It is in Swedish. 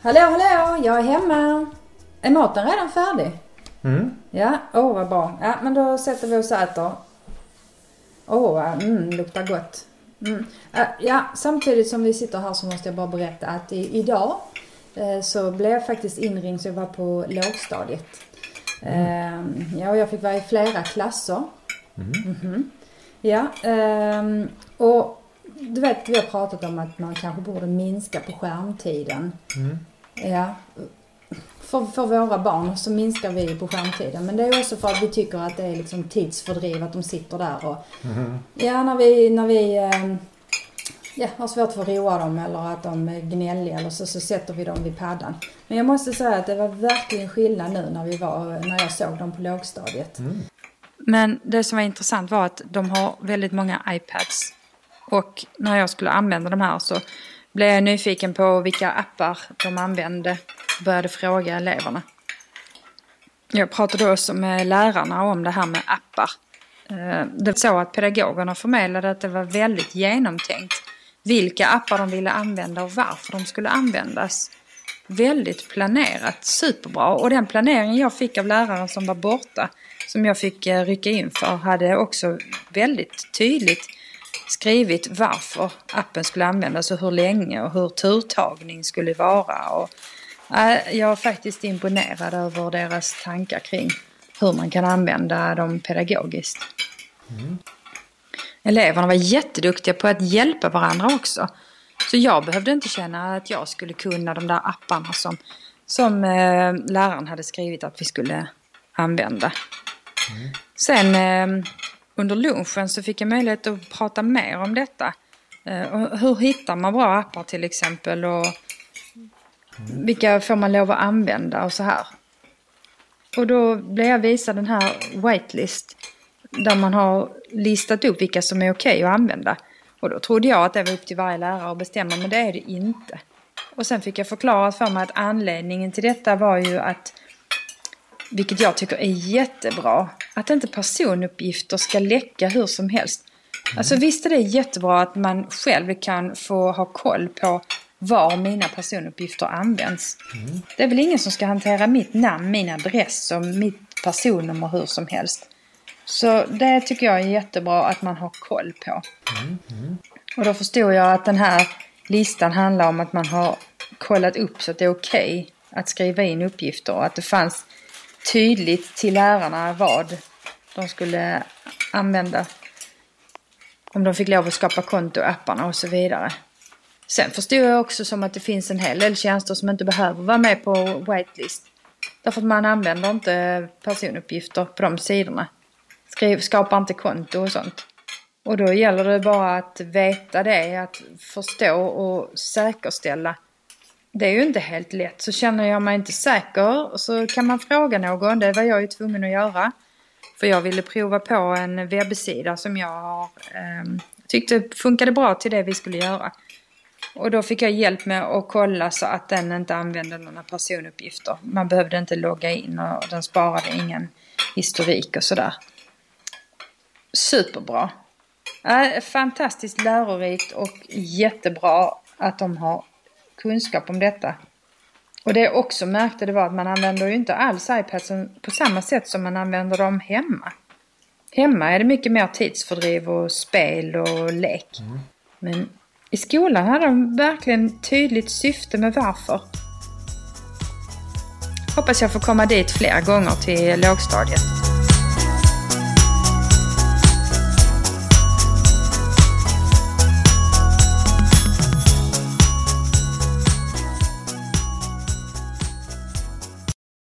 Hallå, hallå, jag är hemma. Är maten redan färdig? Mm. Ja, åh oh, vad bra. Ja, men då sätter vi oss och äter. Åh, oh, mm, luktar gott. Mm. Ja, samtidigt som vi sitter här så måste jag bara berätta att i, idag eh, så blev jag faktiskt inringd så jag var på lågstadiet. Mm. Ja, och jag fick vara i flera klasser. Mm. -hmm. Ja, ehm, och du vet vi har pratat om att man kanske borde minska på skärmtiden. Mm. Ja, för, för våra barn så minskar vi på skärmtiden. Men det är också för att vi tycker att det är liksom tidsfördriv att de sitter där och Mm. ja, när vi, när vi eh, ja, har svårt för att roa dem eller att de är gnälliga eller så, så sätter vi dem vid paddan. Men jag måste säga att det var verkligen skillnad nu när vi var, när jag såg dem på lågstadiet. Mm. Men det som var intressant var att de har väldigt många iPads. Och när jag skulle använda de här så blev jag nyfiken på vilka appar de använde och började fråga eleverna. Jag pratade också med lärarna om det här med appar. Eh, det var så att pedagogerna förmedlade att det var väldigt genomtänkt vilka appar de ville använda och varför de skulle användas. Väldigt planerat, superbra. Och den planeringen jag fick av läraren som var borta, som jag fick eh, rycka in för, hade också väldigt tydligt skrivit varför appen skulle användas och hur länge och hur turtagning skulle vara. Och, äh, jag är faktiskt imponerad över deras tankar kring hur man kan använda dem pedagogiskt. Mm. Eleverna var jätteduktiga på att hjälpa varandra också. Så jag behövde inte känna att jag skulle kunna de där apparna som, som eh, läraren hade skrivit att vi skulle använda. Mm. Sen eh, under lunchen så fick jag möjlighet att prata mer om detta. Eh, och hur hittar man bra appar till exempel och vilka får man lov att använda och så här. Och då blev jag visad den här whitelist. där man har listat upp vilka som är okej att använda. Och då trodde jag att det var upp till varje lärare att bestämma, men det är det inte. Och sen fick jag förklarat för mig att anledningen till detta var ju att, vilket jag tycker är jättebra, att inte personuppgifter ska läcka hur som helst. Alltså visst är det jättebra att man själv kan få ha koll på var mina personuppgifter används. Mm. Det är väl ingen som ska hantera mitt namn, min adress och mitt personnummer hur som helst. Så det tycker jag är jättebra att man har koll på. Mm. Mm. Och då förstod jag att den här listan handlar om att man har kollat upp så att det är okej okay att skriva in uppgifter och att det fanns tydligt till lärarna vad de skulle använda. Om de fick lov att skapa konto, apparna och så vidare. Sen förstod jag också som att det finns en hel del tjänster som inte behöver vara med på whitelist. Därför att man använder inte personuppgifter på de sidorna. Skriv, skapar inte konto och sånt. Och då gäller det bara att veta det, att förstå och säkerställa. Det är ju inte helt lätt. Så känner jag mig inte säker så kan man fråga någon. Det var jag ju tvungen att göra. För jag ville prova på en webbsida som jag har, eh, tyckte funkade bra till det vi skulle göra. Och då fick jag hjälp med att kolla så att den inte använde några personuppgifter. Man behövde inte logga in och den sparade ingen historik och sådär. Superbra. Äh, fantastiskt lärorikt och jättebra att de har kunskap om detta. Och det jag också märkte det var att man använder ju inte alls iPadsen på samma sätt som man använder dem hemma. Hemma är det mycket mer tidsfördriv och spel och lek. Mm. Men i skolan hade de verkligen tydligt syfte med varför. Hoppas jag får komma dit fler gånger till lågstadiet.